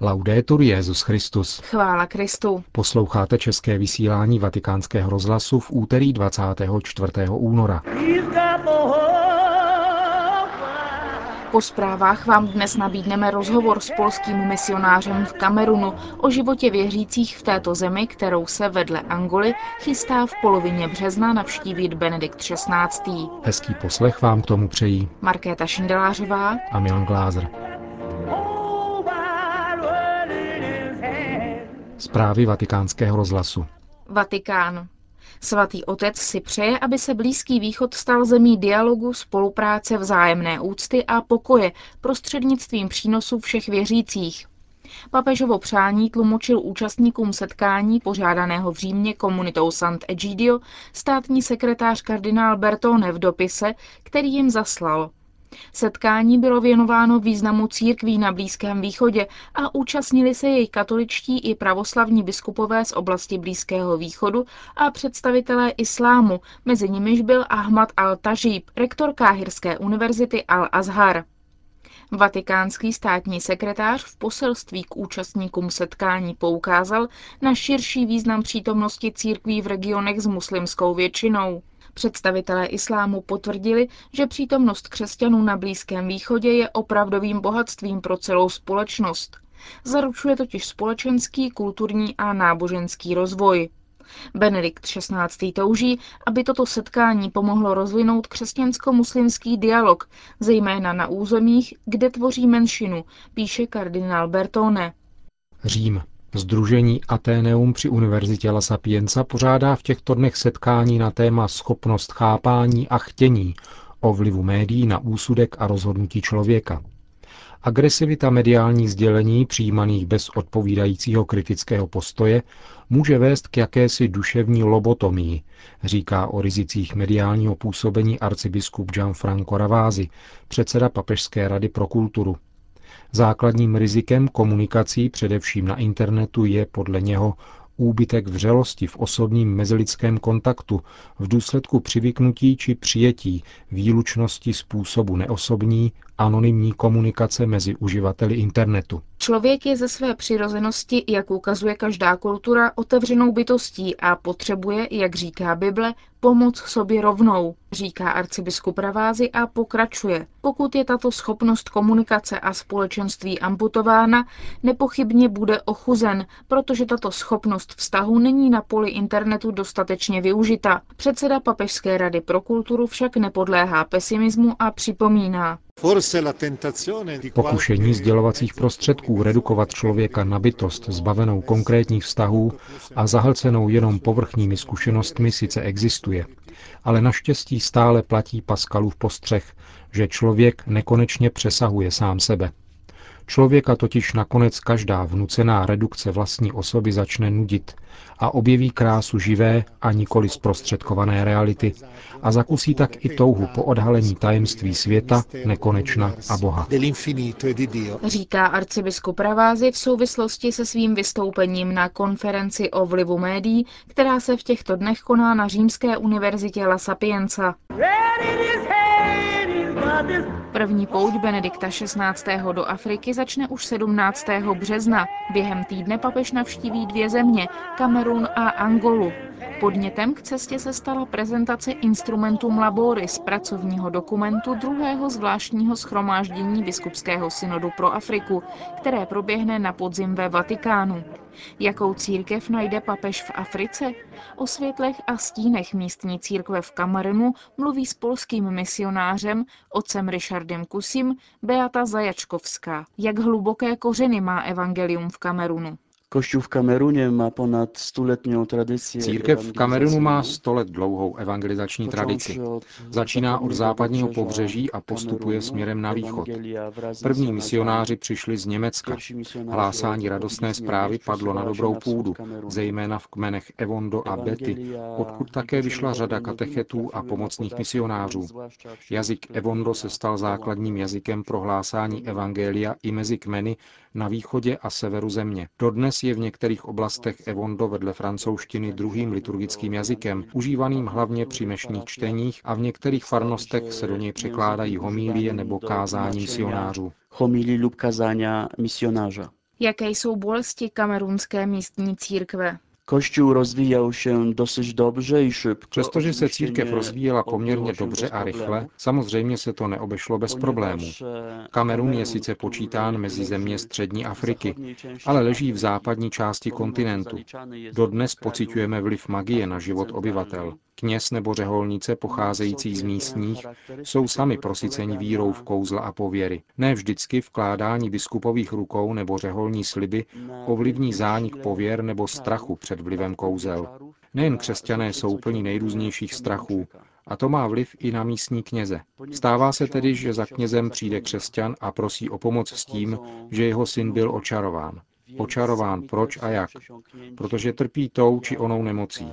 Laudetur Jezus Christus. Chvála Kristu. Posloucháte české vysílání Vatikánského rozhlasu v úterý 24. února. Po zprávách vám dnes nabídneme rozhovor s polským misionářem v Kamerunu o životě věřících v této zemi, kterou se vedle Angoly chystá v polovině března navštívit Benedikt XVI. Hezký poslech vám k tomu přejí Markéta Šindelářová a Milan Glázer. Zprávy vatikánského rozhlasu. Vatikán. Svatý otec si přeje, aby se Blízký východ stal zemí dialogu, spolupráce, vzájemné úcty a pokoje prostřednictvím přínosu všech věřících. Papežovo přání tlumočil účastníkům setkání pořádaného v Římě komunitou Sant'Egidio státní sekretář kardinál Bertone v dopise, který jim zaslal. Setkání bylo věnováno významu církví na Blízkém východě a účastnili se jej katoličtí i pravoslavní biskupové z oblasti Blízkého východu a představitelé islámu, mezi nimiž byl Ahmad al-Tajib, rektor Káhirské univerzity Al-Azhar. Vatikánský státní sekretář v poselství k účastníkům setkání poukázal na širší význam přítomnosti církví v regionech s muslimskou většinou. Představitelé islámu potvrdili, že přítomnost křesťanů na Blízkém východě je opravdovým bohatstvím pro celou společnost. Zaručuje totiž společenský, kulturní a náboženský rozvoj. Benedikt XVI. touží, aby toto setkání pomohlo rozvinout křesťansko-muslimský dialog, zejména na územích, kde tvoří menšinu, píše kardinál Bertone. Řím. Združení Ateneum při Univerzitě La Sapienza pořádá v těchto dnech setkání na téma schopnost chápání a chtění o vlivu médií na úsudek a rozhodnutí člověka. Agresivita mediálních sdělení přijímaných bez odpovídajícího kritického postoje může vést k jakési duševní lobotomii, říká o rizicích mediálního působení arcibiskup Gianfranco Ravázi, předseda Papežské rady pro kulturu. Základním rizikem komunikací především na internetu je podle něho úbytek vřelosti v osobním mezilidském kontaktu v důsledku přivyknutí či přijetí výlučnosti způsobu neosobní, anonymní komunikace mezi uživateli internetu. Člověk je ze své přirozenosti, jak ukazuje každá kultura, otevřenou bytostí a potřebuje, jak říká Bible, pomoc sobě rovnou, říká arcibiskup Ravázy a pokračuje. Pokud je tato schopnost komunikace a společenství amputována, nepochybně bude ochuzen, protože tato schopnost vztahu není na poli internetu dostatečně využita. Předseda Papežské rady pro kulturu však nepodléhá pesimismu a připomíná. Pokušení sdělovacích prostředků redukovat člověka na bytost zbavenou konkrétních vztahů a zahlcenou jenom povrchními zkušenostmi sice existuje, ale naštěstí stále platí Pascalův postřeh, že člověk nekonečně přesahuje sám sebe. Člověka totiž nakonec každá vnucená redukce vlastní osoby začne nudit a objeví krásu živé a nikoli zprostředkované reality a zakusí tak i touhu po odhalení tajemství světa, nekonečna a Boha. Říká arcibiskup Pravázy v souvislosti se svým vystoupením na konferenci o vlivu médií, která se v těchto dnech koná na Římské univerzitě La Sapienza. První pouť Benedikta XVI. do Afriky začne už 17. března. Během týdne papež navštíví dvě země, Kamerun a Angolu. Podnětem k cestě se stala prezentace Instrumentum Laboris, pracovního dokumentu druhého zvláštního schromáždění Biskupského synodu pro Afriku, které proběhne na podzim ve Vatikánu. Jakou církev najde papež v Africe? O světlech a stínech místní církve v Kamerunu mluví s polským misionářem, otcem Richardem Kusim, Beata Zajačkovská. Jak hluboké kořeny má evangelium v Kamerunu? Kościół w Kamerunie ma ponad stuletnią tradycję. Církev v Kamerunu má 100 let dlouhou evangelizační tradici. Začíná od západního pobřeží a postupuje směrem na východ. První misionáři přišli z Německa. Hlásání radostné zprávy padlo na dobrou půdu, zejména v kmenech Evondo a Betty, odkud také vyšla řada katechetů a pomocných misionářů. Jazyk Evondo se stal základním jazykem pro hlásání evangelia i mezi kmeny na východě a severu země. Dodnes je v některých oblastech Evondo vedle francouzštiny druhým liturgickým jazykem, užívaným hlavně při mešních čteních a v některých farnostech se do něj překládají homílie nebo kázání misionářů. Homilii lub kazania misjonarza. Jaké jsou bolesti kamerunské místní církve? Kościół rozwijał się dosyć dobrze i szybko. Přestože se církev rozvíjela poměrně dobře a rychle, samozřejmě se to neobešlo bez problémů. e, Kamerun je sice počítán mezi země střední Afriky, ale leží v západní části kontinentu. Dodnes pociťujeme vliv magie na život obyvatel. Kněz nebo řeholnice pocházející z místních jsou sami która vírou v kouzla a pověry. Ne vždycky vkládání biskupových rukou nebo řeholní sliby ovlivní zánik pověr nebo strachu před vlivem kouzel. Nejen křesťané jsou plní nejrůznějších strachů, a to má vliv i na místní kněze. Stává se tedy, že za knězem přijde křesťan a prosí o pomoc s tím, že jeho syn byl očarován. Očarován proč a jak? Protože trpí tou či onou nemocí.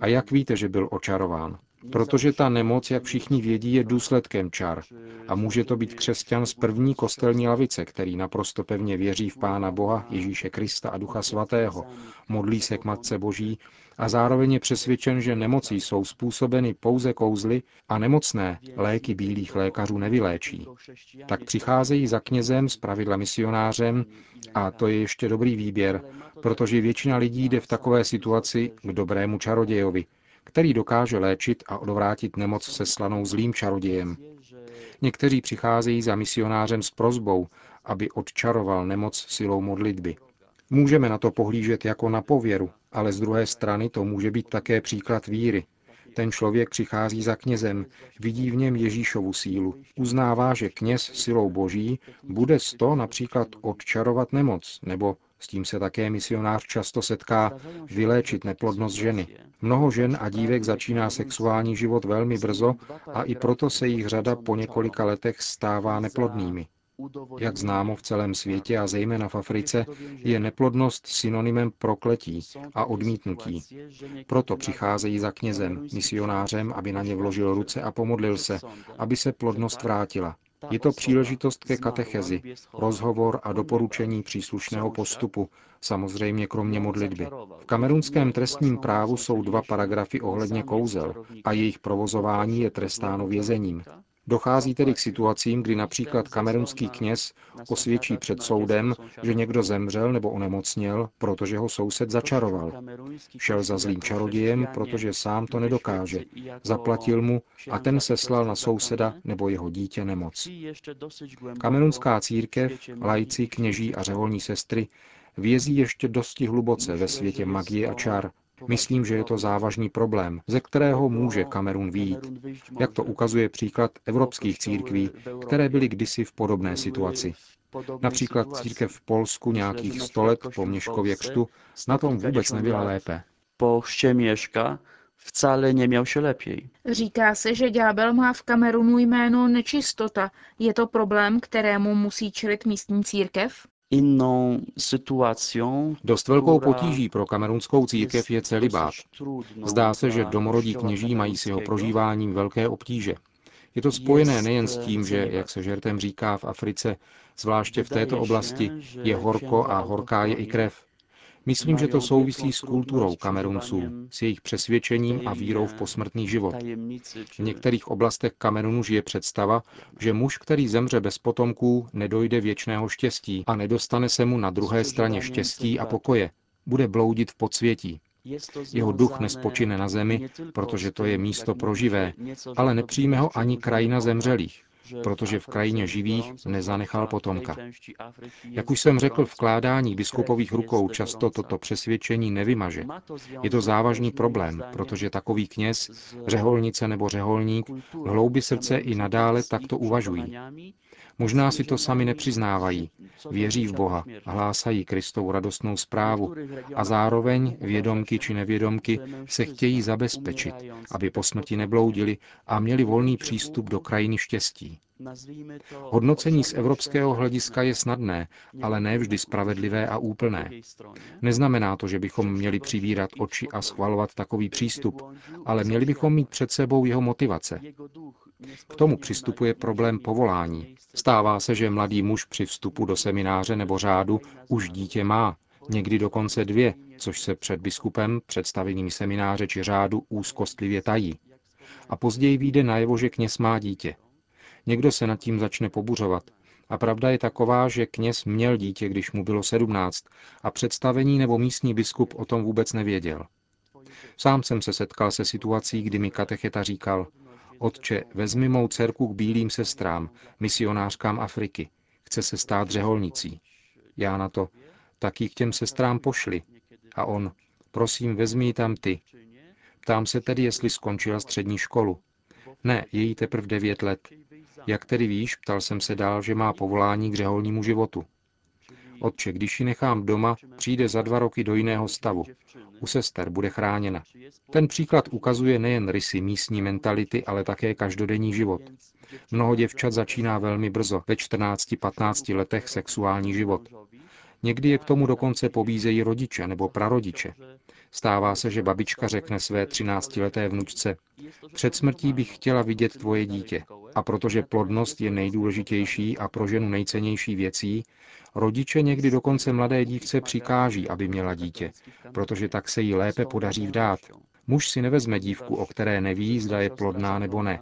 A jak víte, že byl očarován? Protože ta nemoc, jak všichni vědí, je důsledkem čar. A může to být křesťan z první kostelní lavice, který naprosto pevně věří v Pána Boha, Ježíše Krista a Ducha Svatého, modlí se k Matce Boží a zároveň je přesvědčen, že nemoci jsou způsobeny pouze kouzly a nemocné léky bílých lékařů nevyléčí. Tak přicházejí za knězem, z pravidla misionářem, a to je ještě dobrý výběr, protože většina lidí jde v takové situaci k dobrému čarodějovi, který dokáže léčit a odvrátit nemoc se slanou zlým čarodějem. Někteří přicházejí za misionářem s prozbou, aby odčaroval nemoc silou modlitby. Můžeme na to pohlížet jako na pověru, ale z druhé strany to může být také příklad víry. Ten člověk přichází za knězem, vidí v něm Ježíšovu sílu, uznává, že kněz silou boží bude z to například odčarovat nemoc, nebo s tím se také misionář často setká, vyléčit neplodnost ženy. Mnoho žen a dívek začíná sexuální život velmi brzo a i proto se jich řada po několika letech stává neplodnými. Jak známo v celém světě a zejména v Africe, je neplodnost synonymem prokletí a odmítnutí. Proto přicházejí za knězem, misionářem, aby na ně vložil ruce a pomodlil se, aby se plodnost vrátila. Je to příležitost ke katechezi, rozhovor a doporučení příslušného postupu, samozřejmě kromě modlitby. V kamerunském trestním právu jsou dva paragrafy ohledně kouzel a jejich provozování je trestáno vězením. Dochází tedy k situacím, kdy například kamerunský kněz osvědčí před soudem, že někdo zemřel nebo onemocněl, protože ho soused začaroval. Šel za zlým čarodějem, protože sám to nedokáže. Zaplatil mu a ten se slal na souseda nebo jeho dítě nemoc. Kamerunská církev, lajci, kněží a řeholní sestry vězí ještě dosti hluboce ve světě magie a čar, Myslím, že je to závažný problém, ze kterého může Kamerun výjít, jak to ukazuje příklad evropských církví, které byly kdysi v podobné situaci. Například církev v Polsku nějakých sto let po Měškově křtu na tom vůbec nebyla lépe. Po wcale nie miał się lepiej. Říká se, že ďábel má v Kamerunu jméno nečistota. Je to problém, kterému musí čelit místní církev? Dost velkou potíží pro kamerunskou církev je celibát. Zdá se, že domorodí kněží mají s jeho prožíváním velké obtíže. Je to spojené nejen s tím, že, jak se žertem říká v Africe, zvláště v této oblasti, je horko a horká je i krev. Myslím, že to souvisí s kulturou Kamerunců, s jejich přesvědčením a vírou v posmrtný život. V některých oblastech Kamerunu žije představa, že muž, který zemře bez potomků, nedojde věčného štěstí a nedostane se mu na druhé straně štěstí a pokoje. Bude bloudit v podsvětí. Jeho duch nespočine na zemi, protože to je místo pro živé, ale nepřijme ho ani krajina zemřelých, protože v krajině živých nezanechal potomka. Jak už jsem řekl, vkládání biskupových rukou často toto přesvědčení nevymaže. Je to závažný problém, protože takový kněz, řeholnice nebo řeholník v hloubi srdce i nadále takto uvažují. Možná si to sami nepřiznávají. Věří v Boha, hlásají Kristovou radostnou zprávu a zároveň, vědomky či nevědomky, se chtějí zabezpečit, aby po smrti nebloudili a měli volný přístup do krajiny štěstí. Hodnocení z evropského hlediska je snadné, ale ne vždy spravedlivé a úplné. Neznamená to, že bychom měli přivírat oči a schvalovat takový přístup, ale měli bychom mít před sebou jeho motivace. K tomu přistupuje problém povolání. Stává se, že mladý muž při vstupu do semináře nebo řádu už dítě má, někdy dokonce dvě, což se před biskupem, představením semináře či řádu úzkostlivě tají. A později vyjde najevo, že kněz má dítě. Někdo se nad tím začne pobuřovat. A pravda je taková, že kněz měl dítě, když mu bylo 17 a představení nebo místní biskup o tom vůbec nevěděl. Sám jsem se setkal se situací, kdy mi katecheta říkal, Otče, vezmi mou dcerku k bílým sestrám, misionářkám Afriky. Chce se stát řeholnicí. Já na to, tak k těm sestrám pošli. A on, prosím, vezmi ji tam ty. Ptám se tedy, jestli skončila střední školu. Ne, je jí teprve devět let. Jak tedy víš, ptal jsem se dál, že má povolání k řeholnímu životu. Otče, když ji nechám doma, přijde za dva roky do jiného stavu. U sester bude chráněna. Ten příklad ukazuje nejen rysy místní mentality, ale také každodenní život. Mnoho děvčat začíná velmi brzo, ve 14-15 letech sexuální život. Někdy je k tomu dokonce pobízejí rodiče nebo prarodiče. Stává se, že babička řekne své 13-leté vnučce, před smrtí bych chtěla vidět tvoje dítě. A protože plodnost je nejdůležitější a pro ženu nejcennější věcí, rodiče někdy dokonce mladé dívce přikáží, aby měla dítě, protože tak se jí lépe podaří vdát. Muž si nevezme dívku, o které neví, zda je plodná nebo ne.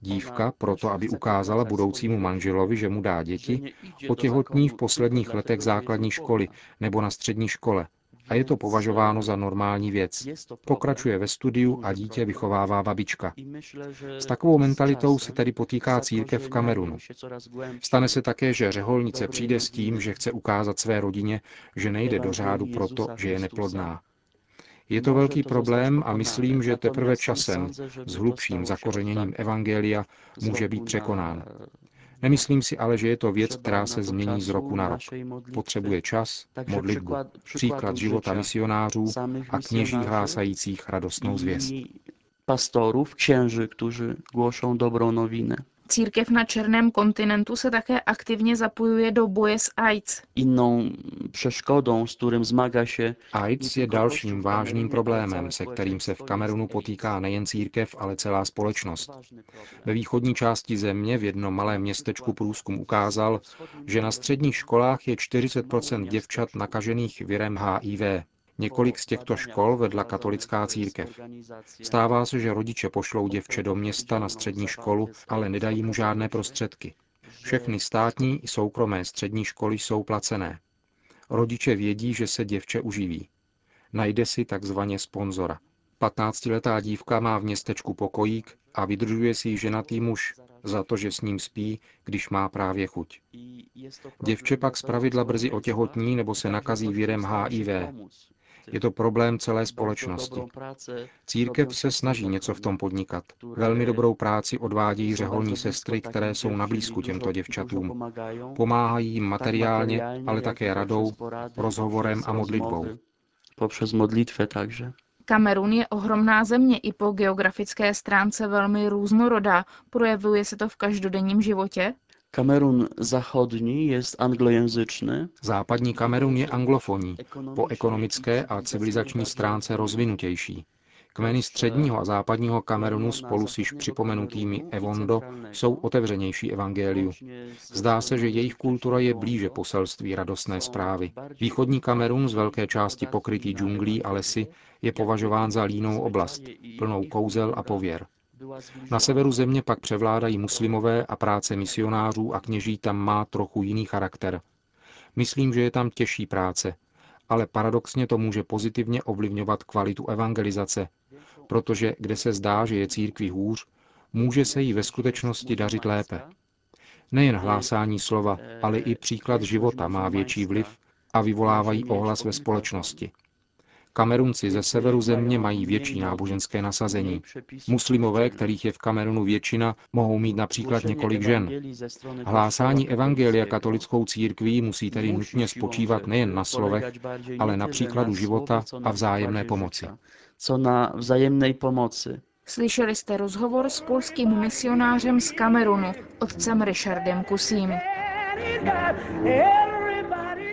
Dívka, proto aby ukázala budoucímu manželovi, že mu dá děti, otěhotní v posledních letech základní školy nebo na střední škole, a je to považováno za normální věc. Pokračuje ve studiu a dítě vychovává babička. S takovou mentalitou se tedy potýká církev v Kamerunu. Stane se také, že řeholnice přijde s tím, že chce ukázat své rodině, že nejde do řádu proto, že je neplodná. Je to velký problém a myslím, že teprve časem s hlubším zakořeněním Evangelia může být překonán. Nemyslím si ale, že je to věc, která se změní z roku na rok. Potřebuje čas, modlitbu, příklad života misionářů a kněží hlásajících radostnou zvěst. Pastorów, księży, którzy głoszą nowinę. Církev na černém kontinentu se také aktivně zapojuje do boje s AIDS. Inną przeszkodą, z którym zmaga się AIDS je dalším vážným problémem, se kterým se v Kamerunu potýká nejen církev, ale celá společnost. Ve východní části země v jednom malém městečku průzkum ukázal, že na středních školách je 40 děvčat nakažených virem HIV. Několik z těchto škol vedla katolická církev. Stává se, že rodiče pošlou děvče do města na střední školu, ale nedají mu žádné prostředky. Všechny státní i soukromé střední školy jsou placené. Rodiče vědí, že se děvče uživí. Najde si takzvaně sponzora. 15-letá dívka má v městečku pokojík a vydržuje si ji ženatý muž za to, že s ním spí, když má právě chuť. Děvče pak zpravidla brzy otěhotní nebo se nakazí virem HIV. Je to problém celé společnosti. Církev se snaží něco v tom podnikat. Velmi dobrou práci odvádějí řeholní sestry, které jsou na blízku těmto děvčatům. Pomáhají jim materiálně, ale také radou, rozhovorem a modlitbou. Poprzez modlitwę także. Kamerun je ohromná země i po geografické stránce velmi různorodá. Projevuje se to v každodenním životě? Kamerun zachodni jest anglojęzyczny. Západní Kamerun je anglofonní, po ekonomické a civilizační stránce rozvinutější. Kmeny středního a západního Kamerunu spolu s již připomenutými Evondo jsou otevřenější evangeliu. Zdá se, že jejich kultura je blíže poselství radostné zprávy. Východní Kamerun z velké části pokrytý džunglí a lesy je považován za línou oblast, plnou kouzel a pověr. Na severu země pak převládají muslimové a práce misionářů a kněží tam má trochu jiný charakter. Myslím, že je tam těžší práce, ale paradoxně to může pozitivně ovlivňovat kvalitu evangelizace, protože kde se zdá, že je církví hůř, může se jí ve skutečnosti dařit lépe. Nejen hlásání slova, ale i příklad života má větší vliv a vyvolávají ohlas ve společnosti. Kamerunci ze severu země mají větší náboženské nasazení. Muslimové, kterých je v Kamerunu většina, mohou mít například několik žen. Hlásání evangelia katolickou církví musí tedy nutně spočívat nejen na slovech, ale na příkladu života a vzájemné pomoci. Co na vzájemné pomoci. Slyšeli jste rozhovor s polským misionářem z Kamerunu, otcem Richardem Kusím.